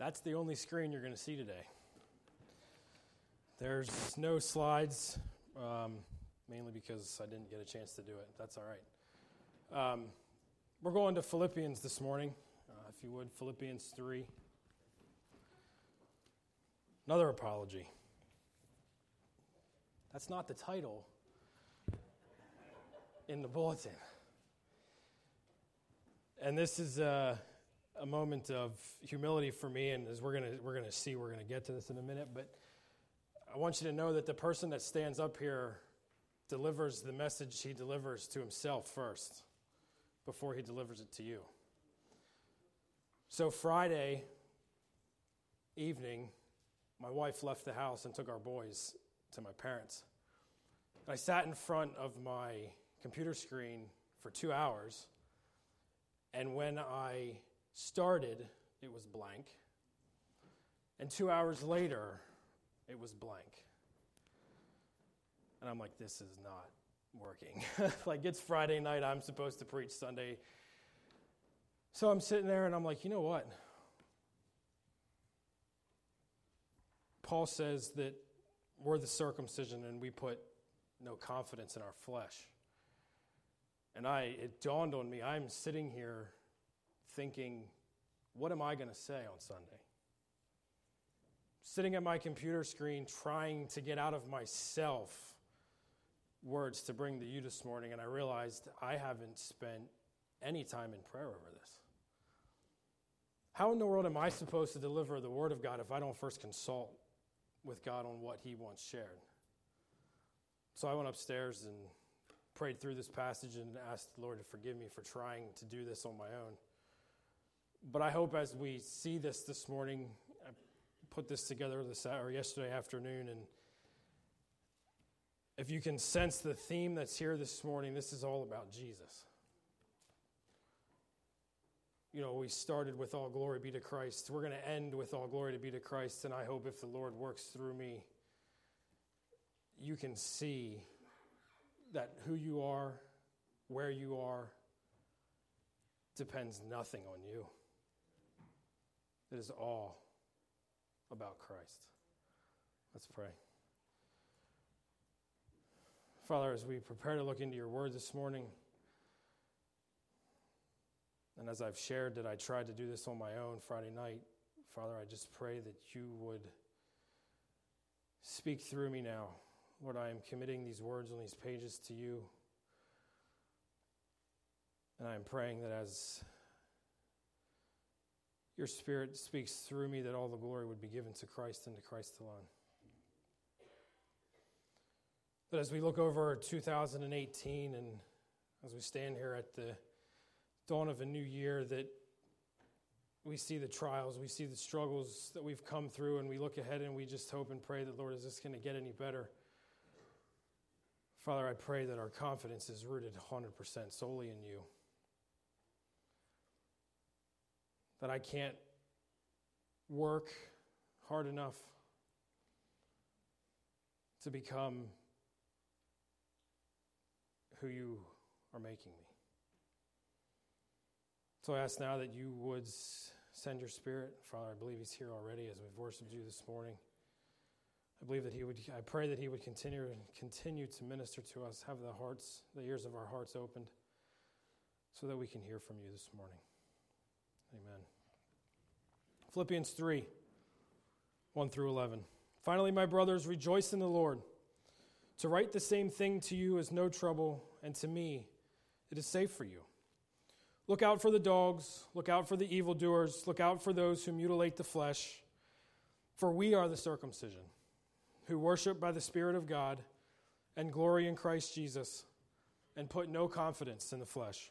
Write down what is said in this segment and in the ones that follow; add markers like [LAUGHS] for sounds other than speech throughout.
That's the only screen you're going to see today. There's no slides, um, mainly because I didn't get a chance to do it. That's all right. Um, we're going to Philippians this morning, uh, if you would, Philippians 3. Another apology. That's not the title in the bulletin. And this is. Uh, a moment of humility for me, and as we're gonna we're gonna see, we're gonna get to this in a minute. But I want you to know that the person that stands up here delivers the message he delivers to himself first, before he delivers it to you. So Friday evening, my wife left the house and took our boys to my parents. I sat in front of my computer screen for two hours, and when I started, it was blank. And two hours later, it was blank. And I'm like, this is not working. [LAUGHS] like, it's Friday night, I'm supposed to preach Sunday. So I'm sitting there and I'm like, you know what? Paul says that we're the circumcision and we put no confidence in our flesh. And I, it dawned on me, I'm sitting here thinking, what am I going to say on Sunday? Sitting at my computer screen trying to get out of myself words to bring to you this morning, and I realized I haven't spent any time in prayer over this. How in the world am I supposed to deliver the Word of God if I don't first consult with God on what He wants shared? So I went upstairs and prayed through this passage and asked the Lord to forgive me for trying to do this on my own. But I hope as we see this this morning, I put this together this or yesterday afternoon, and if you can sense the theme that's here this morning, this is all about Jesus. You know, we started with all glory be to Christ. We're going to end with all glory to be to Christ, and I hope if the Lord works through me, you can see that who you are, where you are, depends nothing on you. It is all about Christ. Let's pray. Father, as we prepare to look into your word this morning, and as I've shared that I tried to do this on my own Friday night, Father, I just pray that you would speak through me now. Lord, I am committing these words on these pages to you. And I am praying that as your Spirit speaks through me that all the glory would be given to Christ and to Christ alone. That as we look over 2018 and as we stand here at the dawn of a new year, that we see the trials, we see the struggles that we've come through, and we look ahead and we just hope and pray that, Lord, is this going to get any better? Father, I pray that our confidence is rooted 100% solely in you. That I can't work hard enough to become who you are making me. So I ask now that you would send your spirit. Father, I believe he's here already as we've worshiped you this morning. I believe that he would, I pray that he would continue, continue to minister to us, have the hearts, the ears of our hearts opened, so that we can hear from you this morning. Amen. Philippians 3 1 through 11. Finally, my brothers, rejoice in the Lord. To write the same thing to you is no trouble, and to me it is safe for you. Look out for the dogs, look out for the evildoers, look out for those who mutilate the flesh, for we are the circumcision, who worship by the Spirit of God and glory in Christ Jesus, and put no confidence in the flesh.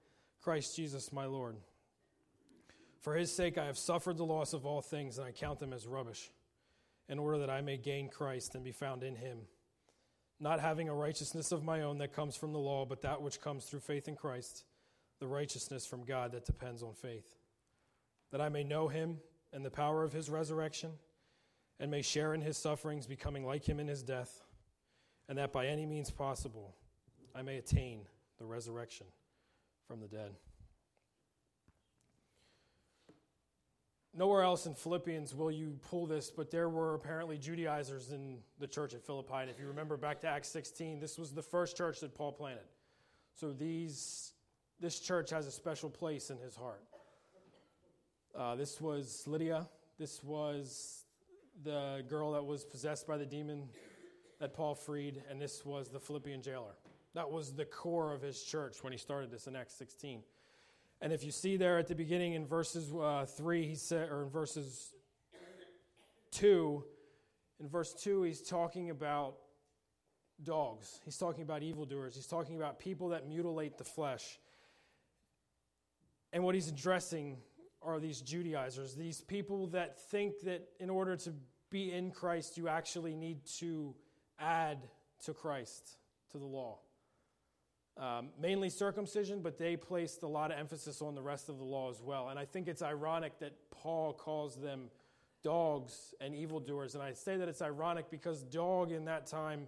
Christ Jesus my Lord. For his sake I have suffered the loss of all things, and I count them as rubbish, in order that I may gain Christ and be found in him, not having a righteousness of my own that comes from the law, but that which comes through faith in Christ, the righteousness from God that depends on faith. That I may know him and the power of his resurrection, and may share in his sufferings, becoming like him in his death, and that by any means possible I may attain the resurrection from the dead. Nowhere else in Philippians will you pull this, but there were apparently Judaizers in the church at Philippi. And if you remember back to Acts 16, this was the first church that Paul planted. So these, this church has a special place in his heart. Uh, this was Lydia. This was the girl that was possessed by the demon that Paul freed, and this was the Philippian jailer. That was the core of his church when he started this in Acts 16. And if you see there at the beginning in verses uh, 3, he said, or in verses 2, in verse 2, he's talking about dogs. He's talking about evildoers. He's talking about people that mutilate the flesh. And what he's addressing are these Judaizers, these people that think that in order to be in Christ, you actually need to add to Christ, to the law. Um, mainly circumcision, but they placed a lot of emphasis on the rest of the law as well. And I think it's ironic that Paul calls them dogs and evildoers. And I say that it's ironic because dog in that time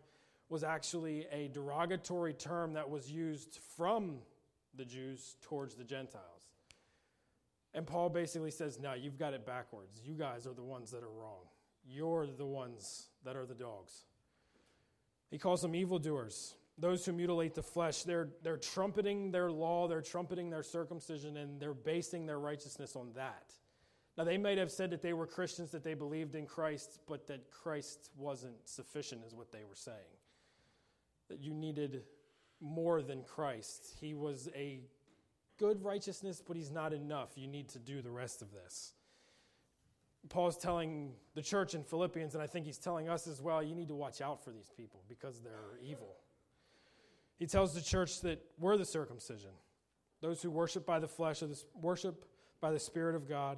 was actually a derogatory term that was used from the Jews towards the Gentiles. And Paul basically says, No, you've got it backwards. You guys are the ones that are wrong. You're the ones that are the dogs. He calls them evildoers those who mutilate the flesh, they're, they're trumpeting their law, they're trumpeting their circumcision, and they're basing their righteousness on that. Now, they might have said that they were Christians, that they believed in Christ, but that Christ wasn't sufficient, is what they were saying. That you needed more than Christ. He was a good righteousness, but he's not enough. You need to do the rest of this. Paul's telling the church in Philippians, and I think he's telling us as well, you need to watch out for these people because they're evil. He tells the church that we're the circumcision, those who worship by the flesh, or the, worship by the Spirit of God,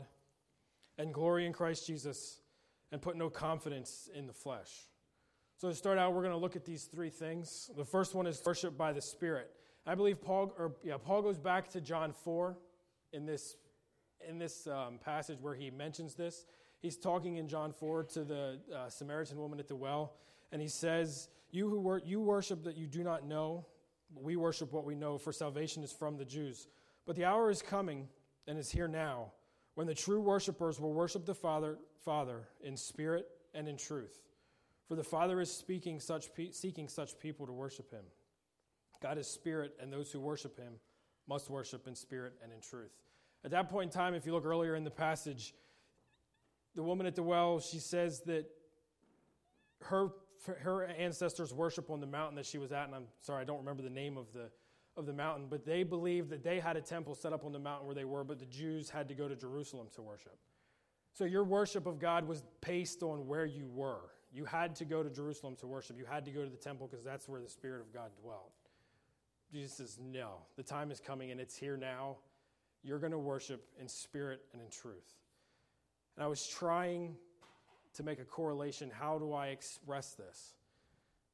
and glory in Christ Jesus, and put no confidence in the flesh. So to start out, we're going to look at these three things. The first one is worship by the Spirit. I believe Paul, or yeah, Paul goes back to John four in this in this um, passage where he mentions this. He's talking in John four to the uh, Samaritan woman at the well, and he says, "You who wor- you worship that you do not know, we worship what we know, for salvation is from the Jews. But the hour is coming and is here now when the true worshipers will worship the Father, Father in spirit and in truth. For the Father is speaking such pe- seeking such people to worship him. God is spirit, and those who worship him must worship in spirit and in truth. At that point in time, if you look earlier in the passage, the woman at the well, she says that her her ancestors worship on the mountain that she was at, and I'm sorry, I don't remember the name of the of the mountain, but they believed that they had a temple set up on the mountain where they were, but the Jews had to go to Jerusalem to worship. So your worship of God was based on where you were. You had to go to Jerusalem to worship. You had to go to the temple because that's where the Spirit of God dwelt. Jesus says, No, the time is coming and it's here now. You're going to worship in spirit and in truth. And I was trying to make a correlation. How do I express this?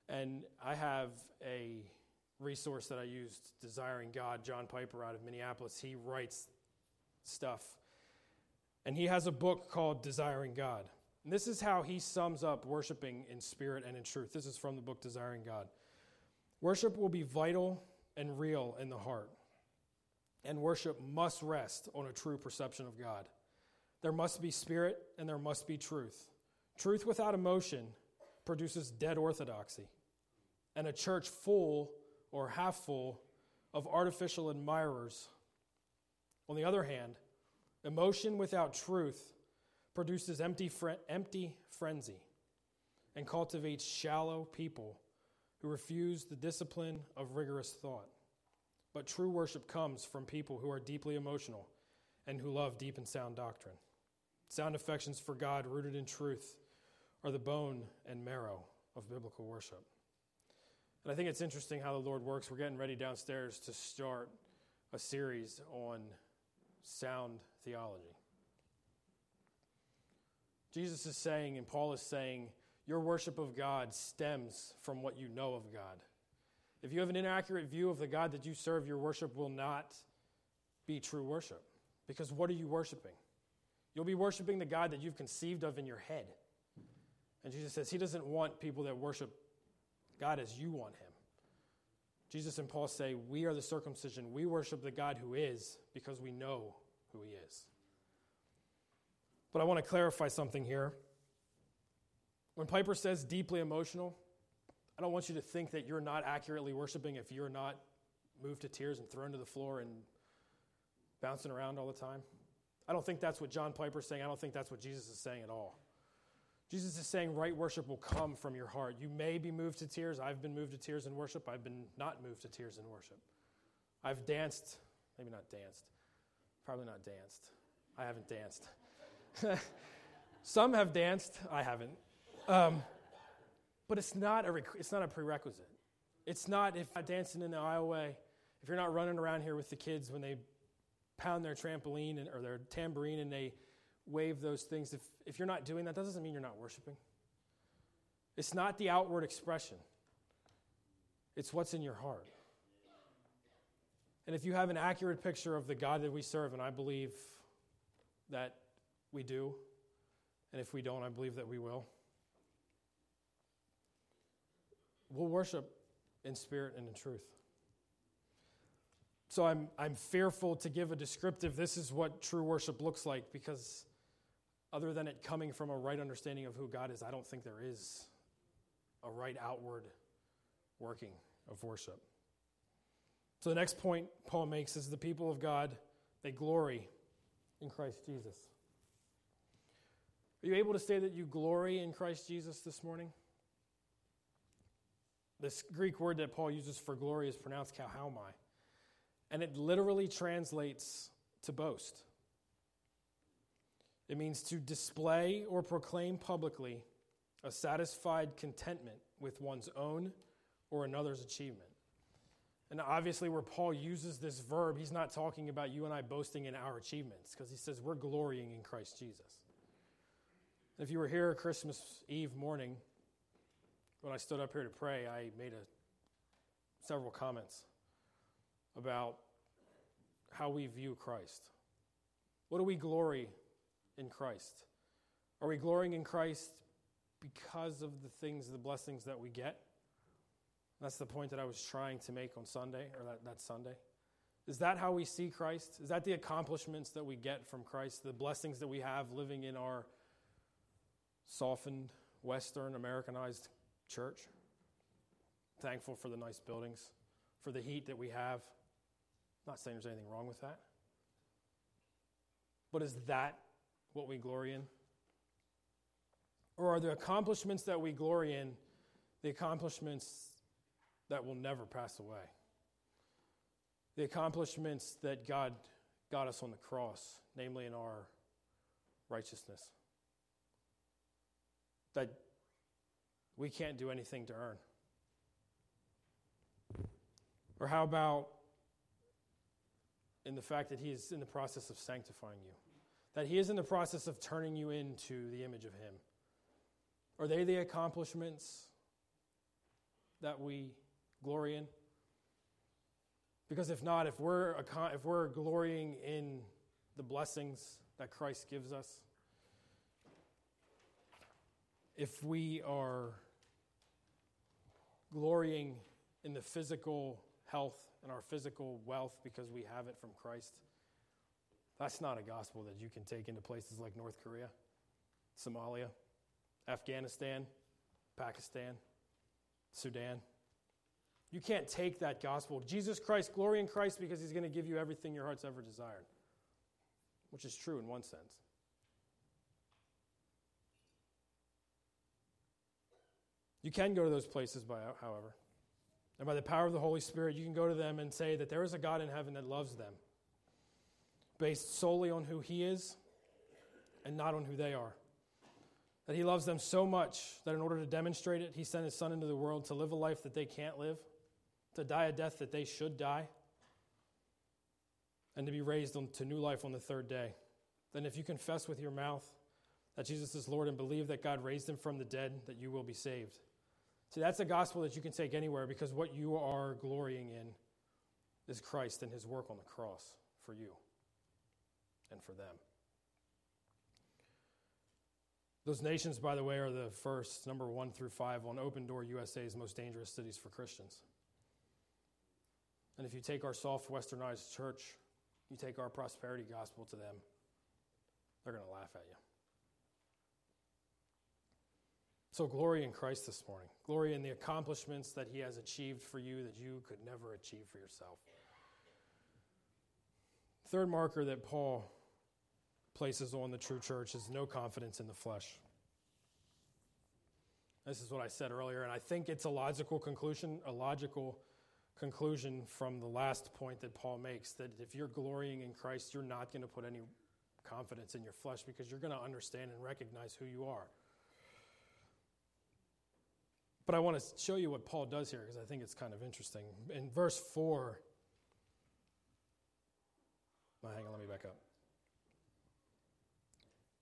And I have a resource that I used, Desiring God, John Piper out of Minneapolis. He writes stuff. And he has a book called Desiring God. And this is how he sums up worshiping in spirit and in truth. This is from the book Desiring God. Worship will be vital and real in the heart. And worship must rest on a true perception of God. There must be spirit and there must be truth. Truth without emotion produces dead orthodoxy, and a church full or half full of artificial admirers. On the other hand, emotion without truth produces empty, fre- empty frenzy and cultivates shallow people who refuse the discipline of rigorous thought. But true worship comes from people who are deeply emotional and who love deep and sound doctrine. Sound affections for God rooted in truth are the bone and marrow of biblical worship. And I think it's interesting how the Lord works. We're getting ready downstairs to start a series on sound theology. Jesus is saying, and Paul is saying, your worship of God stems from what you know of God. If you have an inaccurate view of the God that you serve, your worship will not be true worship. Because what are you worshiping? You'll be worshiping the God that you've conceived of in your head. And Jesus says he doesn't want people that worship God as you want him. Jesus and Paul say, We are the circumcision. We worship the God who is because we know who he is. But I want to clarify something here. When Piper says deeply emotional, I don't want you to think that you're not accurately worshiping if you're not moved to tears and thrown to the floor and bouncing around all the time. I don't think that's what John Piper's saying. I don't think that's what Jesus is saying at all. Jesus is saying right worship will come from your heart. You may be moved to tears. I've been moved to tears in worship. I've been not moved to tears in worship. I've danced, maybe not danced, probably not danced. I haven't danced. [LAUGHS] Some have danced, I haven't. Um, but it's not, a, it's not a prerequisite. It's not if you're dancing in the aisleway, if you're not running around here with the kids when they pound their trampoline and, or their tambourine and they wave those things. If, if you're not doing that, that doesn't mean you're not worshiping. It's not the outward expression, it's what's in your heart. And if you have an accurate picture of the God that we serve, and I believe that we do, and if we don't, I believe that we will, we'll worship in spirit and in truth. So I'm, I'm fearful to give a descriptive, this is what true worship looks like, because other than it coming from a right understanding of who God is, I don't think there is a right outward working of worship. So the next point Paul makes is the people of God, they glory in Christ Jesus. Are you able to say that you glory in Christ Jesus this morning? This Greek word that Paul uses for glory is pronounced kauhaumai, and it literally translates to boast. It means to display or proclaim publicly a satisfied contentment with one's own or another's achievement. And obviously, where Paul uses this verb, he's not talking about you and I boasting in our achievements because he says we're glorying in Christ Jesus. If you were here Christmas Eve morning, when I stood up here to pray, I made a, several comments about how we view Christ. What do we glory in Christ? Are we glorying in Christ because of the things, the blessings that we get? That's the point that I was trying to make on Sunday, or that, that Sunday. Is that how we see Christ? Is that the accomplishments that we get from Christ, the blessings that we have living in our softened, Western, Americanized church? Thankful for the nice buildings, for the heat that we have. Not saying there's anything wrong with that. But is that what we glory in? Or are the accomplishments that we glory in the accomplishments that will never pass away? The accomplishments that God got us on the cross, namely in our righteousness, that we can't do anything to earn. Or how about in the fact that He is in the process of sanctifying you? That He is in the process of turning you into the image of Him? Are they the accomplishments that we glory in? Because if not, if we're, if we're glorying in the blessings that Christ gives us, if we are glorying in the physical health and our physical wealth because we have it from Christ, that's not a gospel that you can take into places like North Korea, Somalia, Afghanistan, Pakistan, Sudan. You can't take that gospel. Jesus Christ, glory in Christ, because he's going to give you everything your heart's ever desired, which is true in one sense. You can go to those places, by, however. And by the power of the Holy Spirit, you can go to them and say that there is a God in heaven that loves them based solely on who He is and not on who they are. That He loves them so much that in order to demonstrate it, He sent His Son into the world to live a life that they can't live, to die a death that they should die, and to be raised to new life on the third day. Then, if you confess with your mouth that Jesus is Lord and believe that God raised him from the dead, that you will be saved. See, that's a gospel that you can take anywhere because what you are glorying in is Christ and his work on the cross for you and for them. Those nations, by the way, are the first, number one through five, on Open Door USA's most dangerous cities for Christians. And if you take our soft westernized church, you take our prosperity gospel to them, they're going to laugh at you. So, glory in Christ this morning. Glory in the accomplishments that He has achieved for you that you could never achieve for yourself. Third marker that Paul places on the true church is no confidence in the flesh. This is what I said earlier, and I think it's a logical conclusion, a logical conclusion from the last point that Paul makes that if you're glorying in Christ, you're not going to put any confidence in your flesh because you're going to understand and recognize who you are. But I want to show you what Paul does here because I think it's kind of interesting. In verse 4, oh, hang on, let me back up.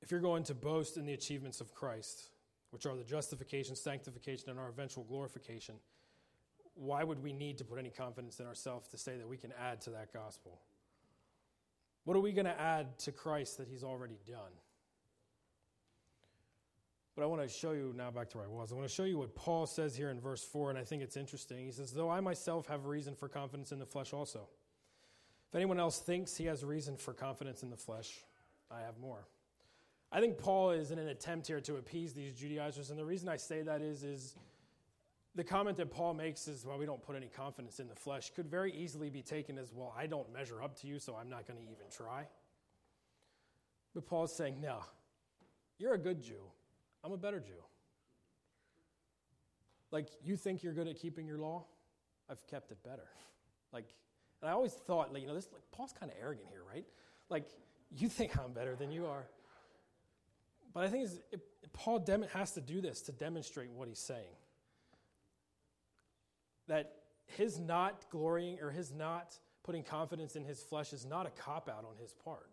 If you're going to boast in the achievements of Christ, which are the justification, sanctification, and our eventual glorification, why would we need to put any confidence in ourselves to say that we can add to that gospel? What are we going to add to Christ that he's already done? But I want to show you now back to where I was. I want to show you what Paul says here in verse 4, and I think it's interesting. He says, Though I myself have reason for confidence in the flesh also. If anyone else thinks he has reason for confidence in the flesh, I have more. I think Paul is in an attempt here to appease these Judaizers, and the reason I say that is, is the comment that Paul makes is, well, we don't put any confidence in the flesh, could very easily be taken as, well, I don't measure up to you, so I'm not going to even try. But Paul's saying, no, you're a good Jew. I'm a better Jew. Like, you think you're good at keeping your law? I've kept it better. Like, and I always thought, like, you know, this like Paul's kind of arrogant here, right? Like, you think I'm better than you are. But I think it, Paul dem- has to do this to demonstrate what he's saying. That his not glorying or his not putting confidence in his flesh is not a cop out on his part.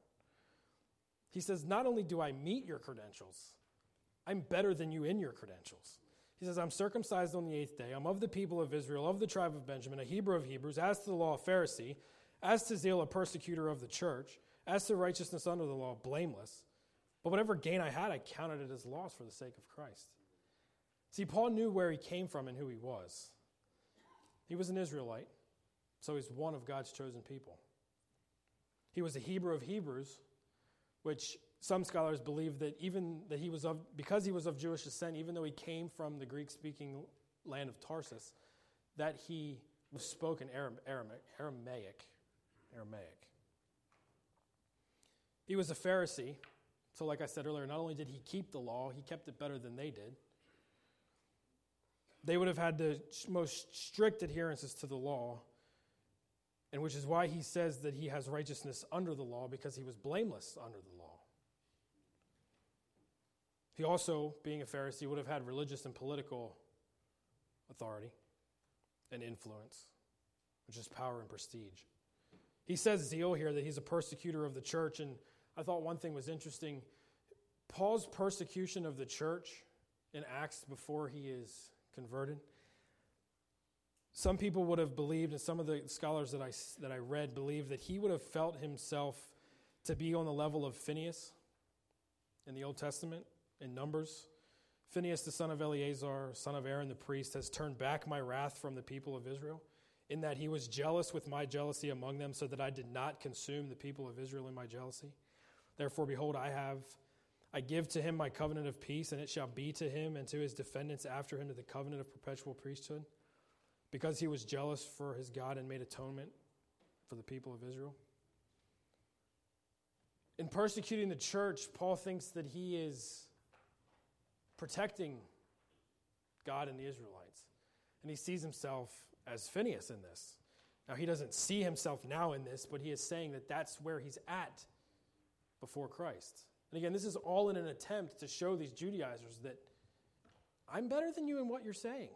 He says, Not only do I meet your credentials, I'm better than you in your credentials. He says, I'm circumcised on the eighth day. I'm of the people of Israel, of the tribe of Benjamin, a Hebrew of Hebrews, as to the law, a Pharisee, as to zeal, a persecutor of the church, as to righteousness under the law, blameless. But whatever gain I had, I counted it as loss for the sake of Christ. See, Paul knew where he came from and who he was. He was an Israelite, so he's one of God's chosen people. He was a Hebrew of Hebrews, which some scholars believe that even that he was of because he was of Jewish descent, even though he came from the Greek-speaking land of Tarsus, that he was spoken Aramaic, Aramaic, Aramaic. He was a Pharisee, so like I said earlier, not only did he keep the law, he kept it better than they did. They would have had the most strict adherences to the law, and which is why he says that he has righteousness under the law because he was blameless under the law. He also, being a Pharisee, would have had religious and political authority and influence, which is power and prestige. He says zeal here that he's a persecutor of the church, and I thought one thing was interesting. Paul's persecution of the church in Acts before he is converted. Some people would have believed, and some of the scholars that I, that I read believe that he would have felt himself to be on the level of Phinehas in the Old Testament in Numbers. Phinehas, the son of Eleazar, son of Aaron the priest, has turned back my wrath from the people of Israel, in that he was jealous with my jealousy among them, so that I did not consume the people of Israel in my jealousy. Therefore, behold, I have. I give to him my covenant of peace, and it shall be to him and to his defendants after him to the covenant of perpetual priesthood, because he was jealous for his God and made atonement for the people of Israel. In persecuting the church, Paul thinks that he is protecting God and the Israelites. And he sees himself as Phinehas in this. Now, he doesn't see himself now in this, but he is saying that that's where he's at before Christ. And again, this is all in an attempt to show these Judaizers that I'm better than you in what you're saying.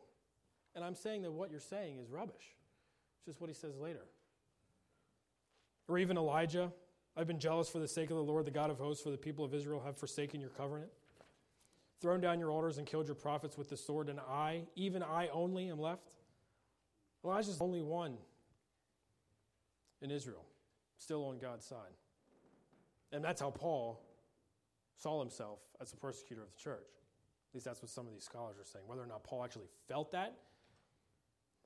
And I'm saying that what you're saying is rubbish, which is what he says later. Or even Elijah, I've been jealous for the sake of the Lord, the God of hosts, for the people of Israel have forsaken your covenant. thrown down your altars and killed your prophets with the sword, and I, even I only, am left? Elijah's the only one in Israel, still on God's side. And that's how Paul saw himself as a persecutor of the church. At least that's what some of these scholars are saying. Whether or not Paul actually felt that,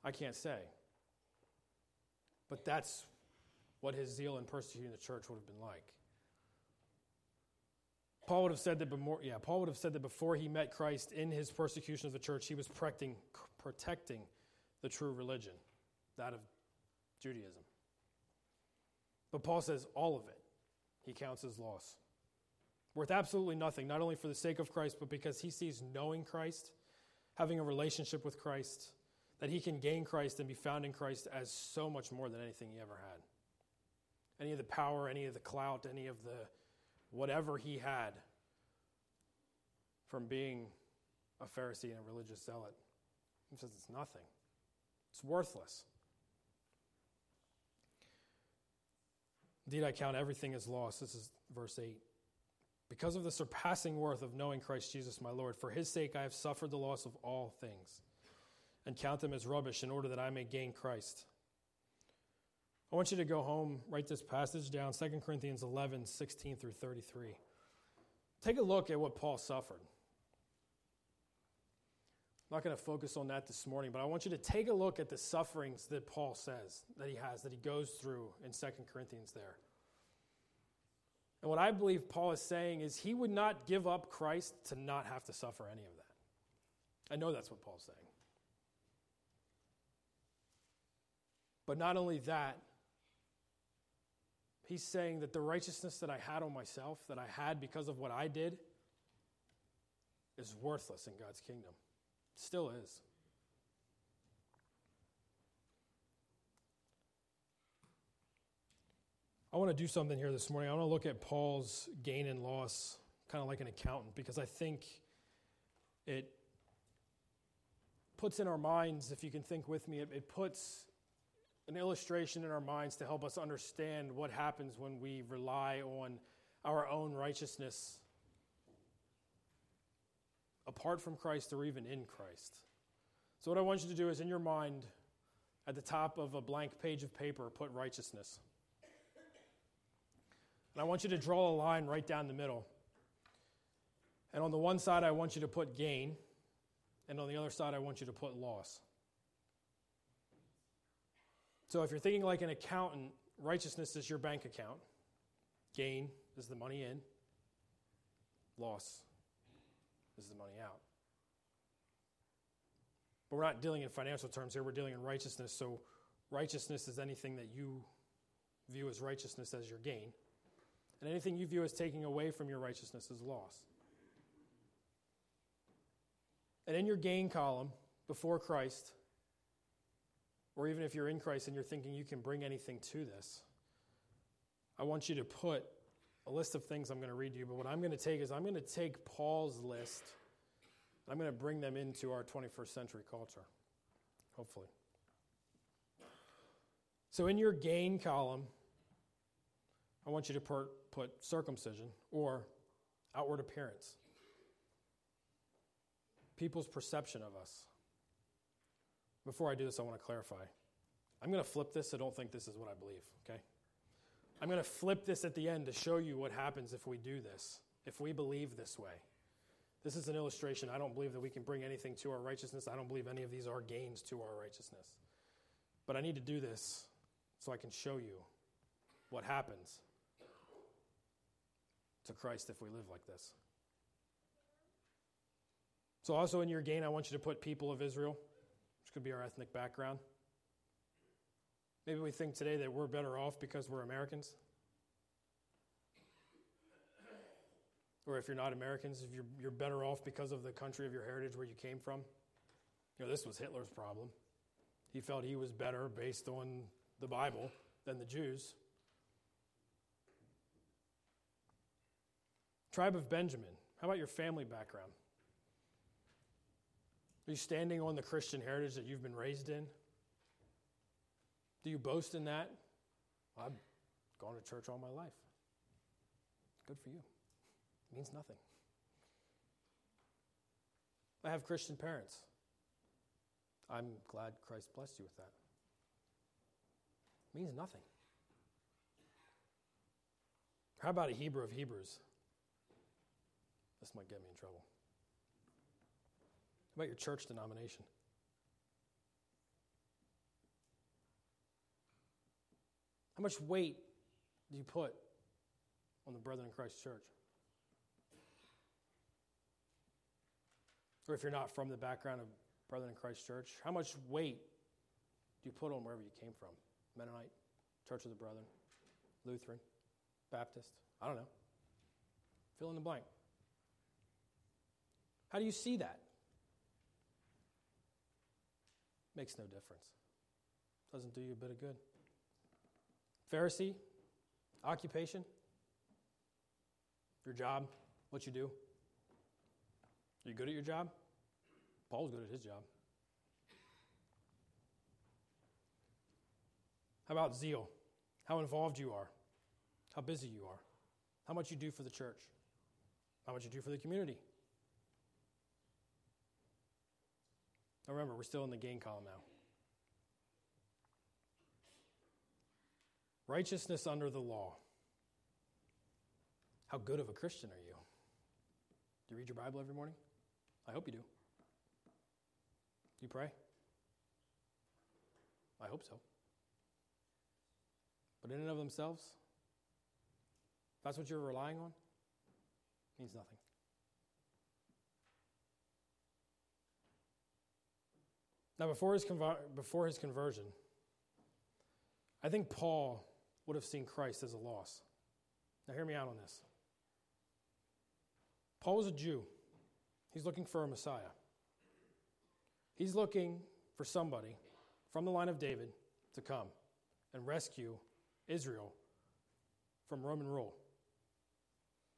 I can't say. But that's what his zeal in persecuting the church would have been like. Paul would have said that before, yeah, Paul would have said that before he met Christ in his persecution of the church, he was protecting, protecting the true religion, that of Judaism. But Paul says all of it he counts as loss. Worth absolutely nothing, not only for the sake of Christ, but because he sees knowing Christ, having a relationship with Christ, that he can gain Christ and be found in Christ as so much more than anything he ever had. Any of the power, any of the clout, any of the whatever he had from being a Pharisee and a religious zealot. He says it's nothing, it's worthless. Indeed, I count everything as loss. This is verse 8. Because of the surpassing worth of knowing Christ Jesus my Lord, for his sake I have suffered the loss of all things and count them as rubbish in order that I may gain Christ. I want you to go home, write this passage down 2 Corinthians 11, 16 through 33. Take a look at what Paul suffered. I'm not going to focus on that this morning, but I want you to take a look at the sufferings that Paul says that he has, that he goes through in 2 Corinthians there. And what I believe Paul is saying is he would not give up Christ to not have to suffer any of that. I know that's what Paul's saying. But not only that, he's saying that the righteousness that I had on myself, that I had because of what I did, is worthless in God's kingdom. Still is. I want to do something here this morning. I want to look at Paul's gain and loss, kind of like an accountant, because I think it puts in our minds, if you can think with me, it, it puts an illustration in our minds to help us understand what happens when we rely on our own righteousness apart from Christ or even in Christ. So, what I want you to do is in your mind, at the top of a blank page of paper, put righteousness. And I want you to draw a line right down the middle. And on the one side, I want you to put gain, and on the other side, I want you to put loss. So if you're thinking like an accountant, righteousness is your bank account, gain is the money in, loss is the money out. But we're not dealing in financial terms here, we're dealing in righteousness. So righteousness is anything that you view as righteousness as your gain. And anything you view as taking away from your righteousness is loss. And in your gain column, before Christ, or even if you're in Christ and you're thinking you can bring anything to this, I want you to put a list of things I'm going to read you. But what I'm going to take is I'm going to take Paul's list, I'm going to bring them into our 21st century culture, hopefully. So in your gain column, I want you to put, put circumcision or outward appearance, people's perception of us. Before I do this, I want to clarify. I'm going to flip this, I don't think this is what I believe, okay? I'm going to flip this at the end to show you what happens if we do this, if we believe this way. This is an illustration. I don't believe that we can bring anything to our righteousness. I don't believe any of these are gains to our righteousness. But I need to do this so I can show you what happens to Christ if we live like this. So, also in your gain, I want you to put people of Israel which could be our ethnic background. Maybe we think today that we're better off because we're Americans. Or if you're not Americans, if you're, you're better off because of the country of your heritage where you came from. You know, this was Hitler's problem. He felt he was better based on the Bible than the Jews. Tribe of Benjamin. How about your family background? Are you standing on the Christian heritage that you've been raised in? Do you boast in that? I've gone to church all my life. Good for you. It means nothing. I have Christian parents. I'm glad Christ blessed you with that. It means nothing. How about a Hebrew of Hebrews? This might get me in trouble. How about your church denomination? How much weight do you put on the Brethren in Christ Church? Or if you're not from the background of Brethren in Christ Church, how much weight do you put on wherever you came from? Mennonite, Church of the Brethren, Lutheran, Baptist? I don't know. Fill in the blank. How do you see that? Makes no difference. Doesn't do you a bit of good. Pharisee, occupation, your job, what you do. Are you good at your job? Paul's good at his job. How about zeal? How involved you are, how busy you are, how much you do for the church, how much you do for the community. Now remember, we're still in the gain column now. Righteousness under the law. How good of a Christian are you? Do you read your Bible every morning? I hope you do. Do you pray? I hope so. But in and of themselves, that's what you're relying on, means nothing. Now, before his, conver- before his conversion, I think Paul would have seen Christ as a loss. Now, hear me out on this. Paul is a Jew, he's looking for a Messiah. He's looking for somebody from the line of David to come and rescue Israel from Roman rule.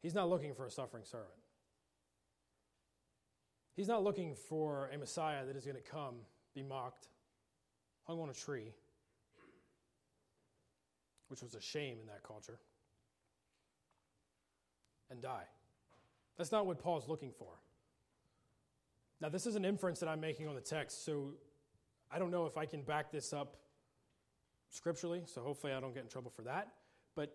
He's not looking for a suffering servant. He's not looking for a Messiah that is going to come, be mocked, hung on a tree, which was a shame in that culture, and die. That's not what Paul's looking for. Now, this is an inference that I'm making on the text, so I don't know if I can back this up scripturally, so hopefully I don't get in trouble for that. But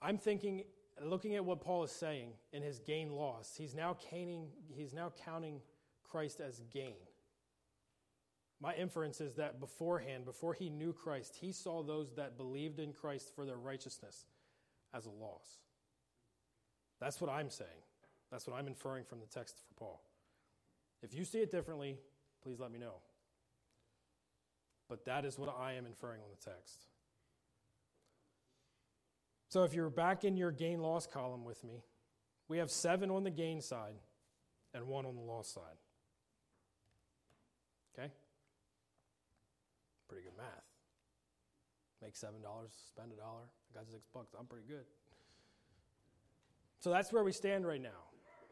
I'm thinking, looking at what Paul is saying in his gain loss, he's now, caning, he's now counting Christ as gain. My inference is that beforehand, before he knew Christ, he saw those that believed in Christ for their righteousness as a loss. That's what I'm saying. That's what I'm inferring from the text for Paul. If you see it differently, please let me know. But that is what I am inferring on the text. So if you're back in your gain loss column with me, we have seven on the gain side and one on the loss side. Okay? Pretty good math. Make seven dollars, spend a dollar. I got six bucks. I'm pretty good. So that's where we stand right now.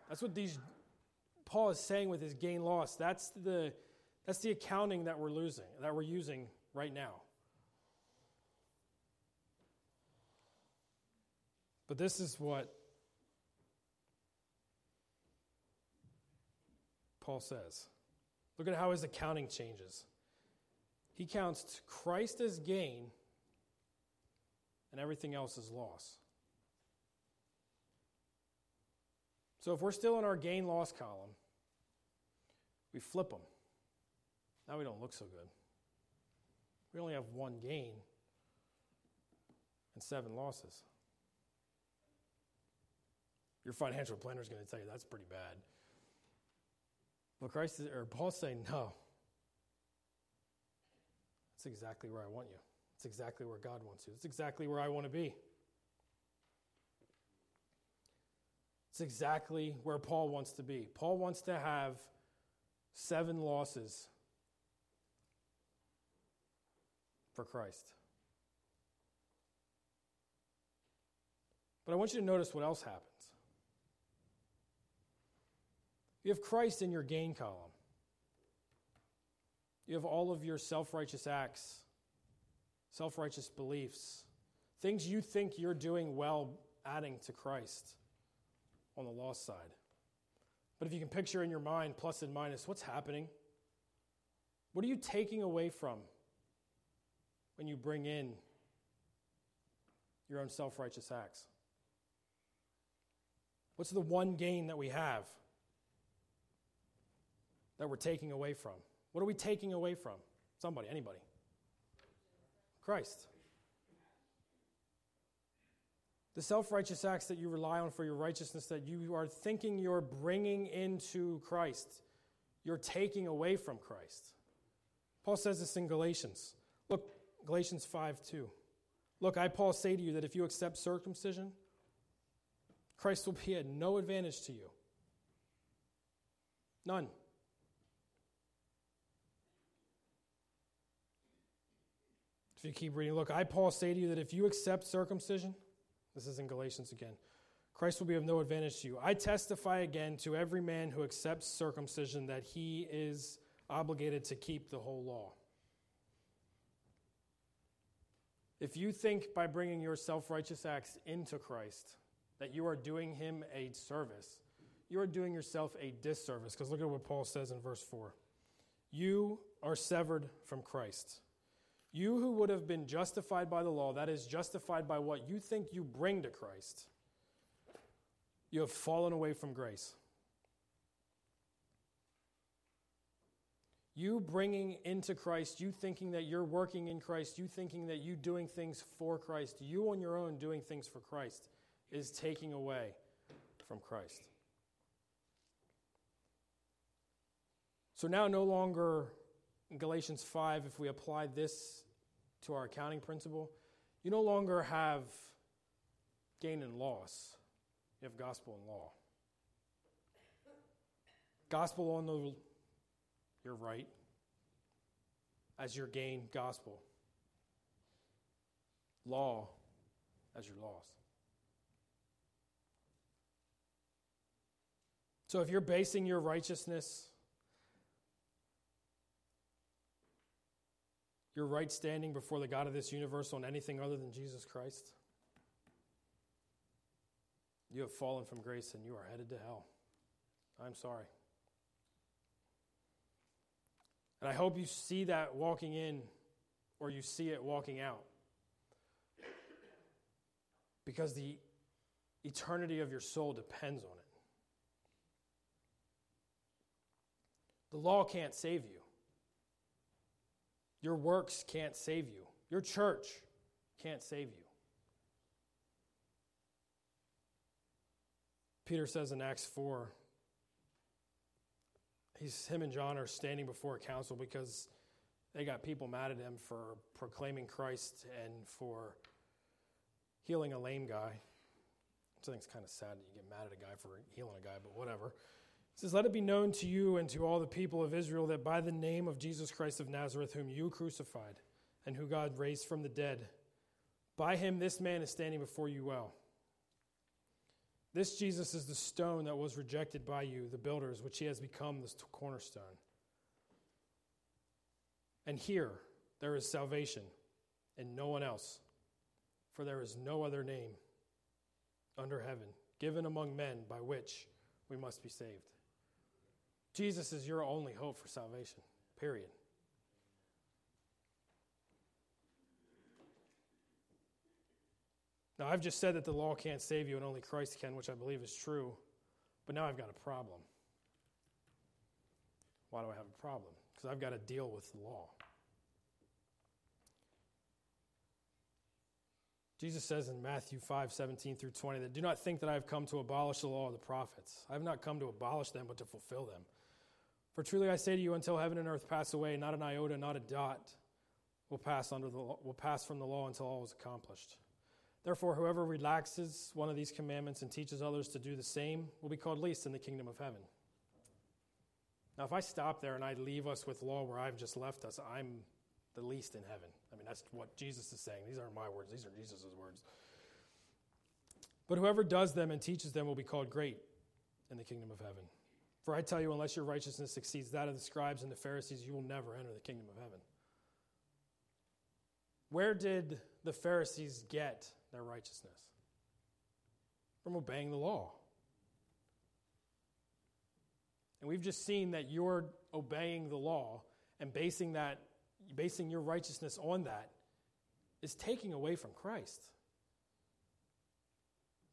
That's what these Paul is saying with his gain loss. That's the that's the accounting that we're losing, that we're using right now. But this is what Paul says. Look at how his accounting changes. He counts Christ as gain and everything else as loss. So if we're still in our gain loss column, we flip them. Now we don't look so good. We only have one gain and seven losses. Your financial planner is going to tell you that's pretty bad. But Christ is, or Paul's saying, no. That's exactly where I want you. It's exactly where God wants you. It's exactly where I want to be. It's exactly where Paul wants to be. Paul wants to have seven losses for Christ. But I want you to notice what else happens. You have Christ in your gain column. You have all of your self righteous acts, self righteous beliefs, things you think you're doing well adding to Christ on the lost side. But if you can picture in your mind plus and minus, what's happening? What are you taking away from when you bring in your own self righteous acts? What's the one gain that we have that we're taking away from? What are we taking away from? Somebody, anybody. Christ. The self righteous acts that you rely on for your righteousness, that you are thinking you're bringing into Christ, you're taking away from Christ. Paul says this in Galatians. Look, Galatians 5 2. Look, I, Paul, say to you that if you accept circumcision, Christ will be at no advantage to you. None. If you keep reading, look, I, Paul, say to you that if you accept circumcision, this is in Galatians again, Christ will be of no advantage to you. I testify again to every man who accepts circumcision that he is obligated to keep the whole law. If you think by bringing your self righteous acts into Christ that you are doing him a service, you are doing yourself a disservice. Because look at what Paul says in verse 4 You are severed from Christ. You who would have been justified by the law, that is, justified by what you think you bring to Christ, you have fallen away from grace. You bringing into Christ, you thinking that you're working in Christ, you thinking that you doing things for Christ, you on your own doing things for Christ, is taking away from Christ. So now, no longer Galatians 5, if we apply this to our accounting principle, you no longer have gain and loss, you have gospel and law. Gospel on the your right as your gain gospel. Law as your loss. So if you're basing your righteousness, your right standing before the God of this universe on anything other than Jesus Christ, you have fallen from grace and you are headed to hell. I'm sorry. And I hope you see that walking in or you see it walking out. Because the eternity of your soul depends on it. The law can't save you. Your works can't save you. Your church can't save you. Peter says in Acts 4 he's him and John are standing before a council because they got people mad at him for proclaiming Christ and for healing a lame guy. I think it's kind of sad that you get mad at a guy for healing a guy, but whatever. Says, Let it be known to you and to all the people of Israel that by the name of Jesus Christ of Nazareth, whom you crucified and who God raised from the dead, by him this man is standing before you well. This Jesus is the stone that was rejected by you, the builders, which he has become the cornerstone. And here there is salvation and no one else, for there is no other name under heaven given among men by which we must be saved. Jesus is your only hope for salvation, period. Now, I've just said that the law can't save you and only Christ can, which I believe is true, but now I've got a problem. Why do I have a problem? Because I've got to deal with the law. Jesus says in Matthew 5 17 through 20 that do not think that I have come to abolish the law of the prophets. I have not come to abolish them, but to fulfill them. For truly I say to you, until heaven and earth pass away, not an iota, not a dot will pass, under the, will pass from the law until all is accomplished. Therefore, whoever relaxes one of these commandments and teaches others to do the same will be called least in the kingdom of heaven. Now, if I stop there and I leave us with law where I've just left us, I'm the least in heaven. I mean, that's what Jesus is saying. These aren't my words, these are Jesus' words. But whoever does them and teaches them will be called great in the kingdom of heaven. For I tell you, unless your righteousness exceeds that of the scribes and the Pharisees, you will never enter the kingdom of heaven. Where did the Pharisees get their righteousness? From obeying the law. And we've just seen that you're obeying the law and basing that basing your righteousness on that is taking away from Christ.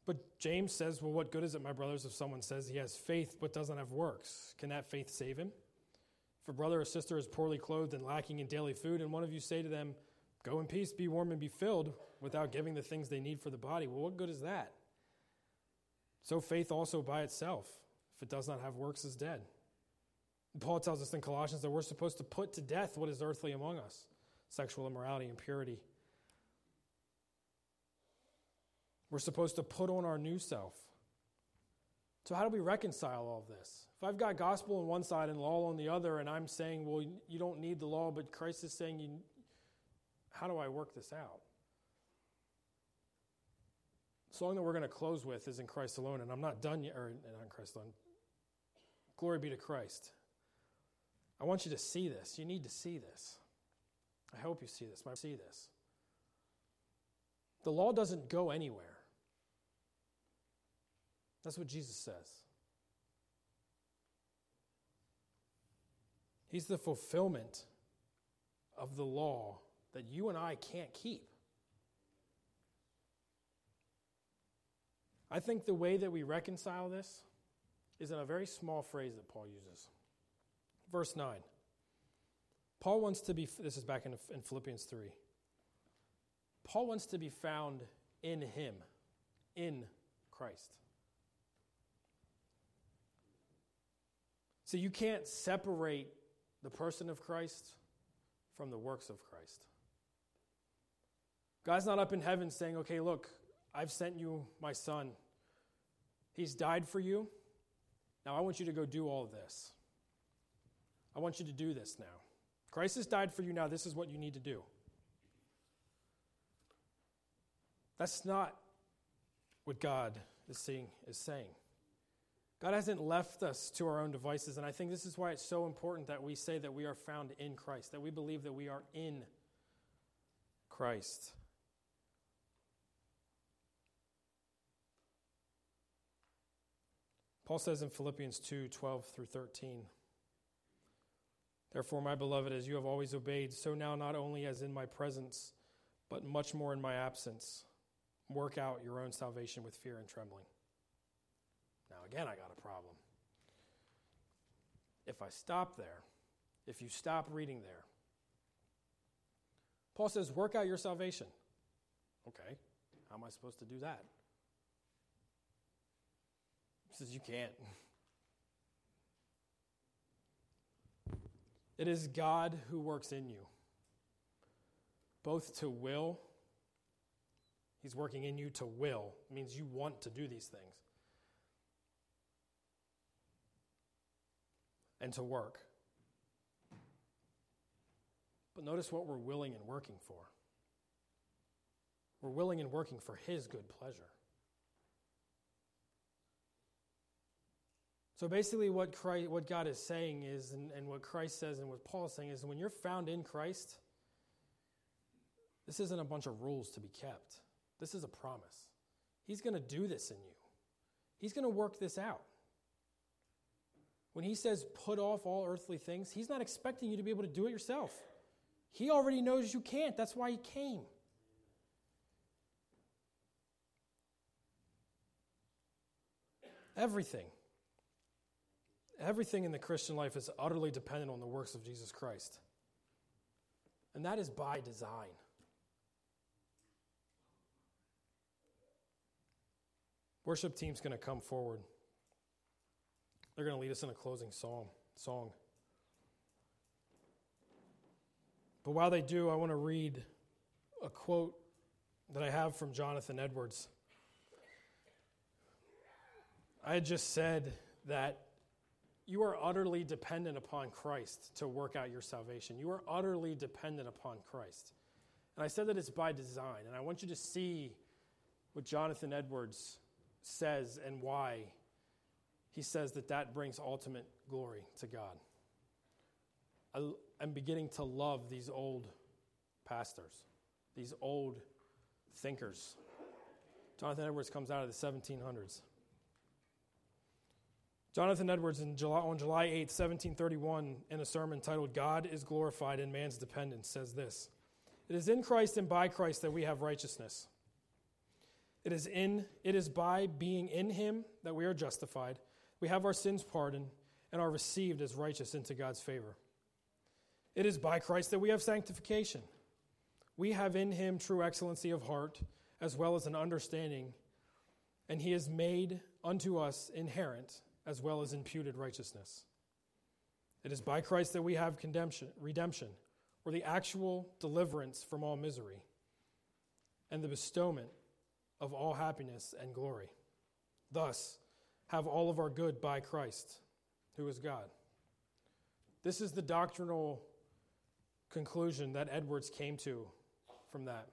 But James says, Well, what good is it, my brothers, if someone says he has faith but doesn't have works? Can that faith save him? If a brother or sister is poorly clothed and lacking in daily food, and one of you say to them, Go in peace, be warm, and be filled, without giving the things they need for the body, well, what good is that? So faith also by itself, if it does not have works, is dead. Paul tells us in Colossians that we're supposed to put to death what is earthly among us sexual immorality, impurity. We're supposed to put on our new self. So, how do we reconcile all this? If I've got gospel on one side and law on the other, and I'm saying, well, you don't need the law, but Christ is saying, you, how do I work this out? The song that we're going to close with is in Christ alone, and I'm not done yet, or not in Christ alone. Glory be to Christ. I want you to see this. You need to see this. I hope you see this. I see this. The law doesn't go anywhere. That's what Jesus says. He's the fulfillment of the law that you and I can't keep. I think the way that we reconcile this is in a very small phrase that Paul uses. Verse 9. Paul wants to be, this is back in, in Philippians 3. Paul wants to be found in him, in Christ. So you can't separate the person of Christ from the works of Christ. God's not up in heaven saying, okay, look, I've sent you my son. He's died for you. Now I want you to go do all this. I want you to do this now. Christ has died for you now. This is what you need to do. That's not what God is saying, is saying. God hasn't left us to our own devices, and I think this is why it's so important that we say that we are found in Christ, that we believe that we are in Christ. Paul says in Philippians 2 12 through 13, Therefore, my beloved, as you have always obeyed, so now not only as in my presence, but much more in my absence, work out your own salvation with fear and trembling. Again, I got a problem. If I stop there, if you stop reading there, Paul says, work out your salvation. Okay, how am I supposed to do that? He says, You can't. [LAUGHS] It is God who works in you, both to will, He's working in you to will, means you want to do these things, and to work. But notice what we're willing and working for. We're willing and working for His good pleasure. So basically, what, Christ, what God is saying is, and, and what Christ says, and what Paul is saying is, when you're found in Christ, this isn't a bunch of rules to be kept. This is a promise. He's going to do this in you, He's going to work this out. When He says, put off all earthly things, He's not expecting you to be able to do it yourself. He already knows you can't. That's why He came. Everything Everything in the Christian life is utterly dependent on the works of Jesus Christ. And that is by design. Worship team's going to come forward. They're going to lead us in a closing song. Song. But while they do, I want to read a quote that I have from Jonathan Edwards. I had just said that you are utterly dependent upon Christ to work out your salvation. You are utterly dependent upon Christ. And I said that it's by design. And I want you to see what Jonathan Edwards says and why he says that that brings ultimate glory to God. I'm beginning to love these old pastors, these old thinkers. Jonathan Edwards comes out of the 1700s. Jonathan Edwards July, on July 8, 1731, in a sermon titled God is Glorified in Man's Dependence, says this It is in Christ and by Christ that we have righteousness. It is, in, it is by being in Him that we are justified. We have our sins pardoned and are received as righteous into God's favor. It is by Christ that we have sanctification. We have in Him true excellency of heart as well as an understanding, and He has made unto us inherent as well as imputed righteousness. It is by Christ that we have redemption, or the actual deliverance from all misery, and the bestowment of all happiness and glory. Thus, have all of our good by Christ, who is God. This is the doctrinal conclusion that Edwards came to from that.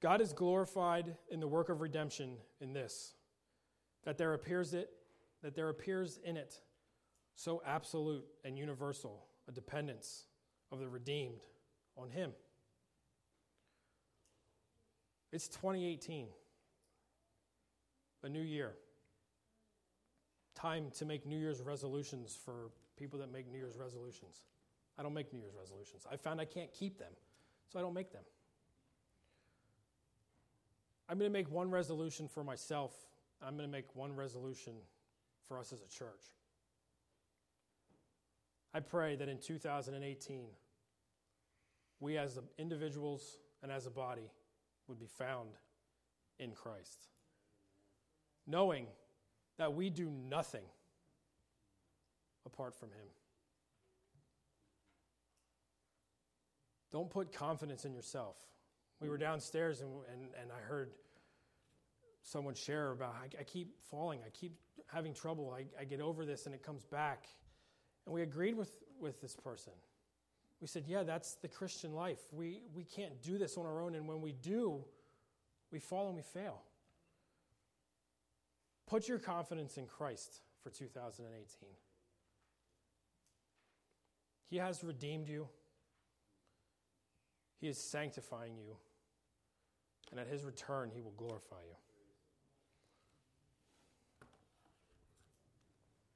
God is glorified in the work of redemption in this that there appears it that there appears in it so absolute and universal a dependence of the redeemed on him it's 2018 a new year. Time to make new year's resolutions for people that make new year's resolutions. I don't make new year's resolutions. I found i can't keep them so i don't make them. I'm going to make one resolution for myself. I'm going to make one resolution for us as a church. I pray that in 2018, we as individuals and as a body would be found in Christ. Knowing that we do nothing apart from Him. Don't put confidence in yourself. We were downstairs and, and, and I heard someone share about I, I keep falling, I keep having trouble, I, I get over this and it comes back. And we agreed with, with this person. We said, Yeah, that's the Christian life. We, we can't do this on our own, and when we do, we fall and we fail. Put your confidence in Christ for 2018. He has redeemed you, He is sanctifying you, and at His return, He will glorify you.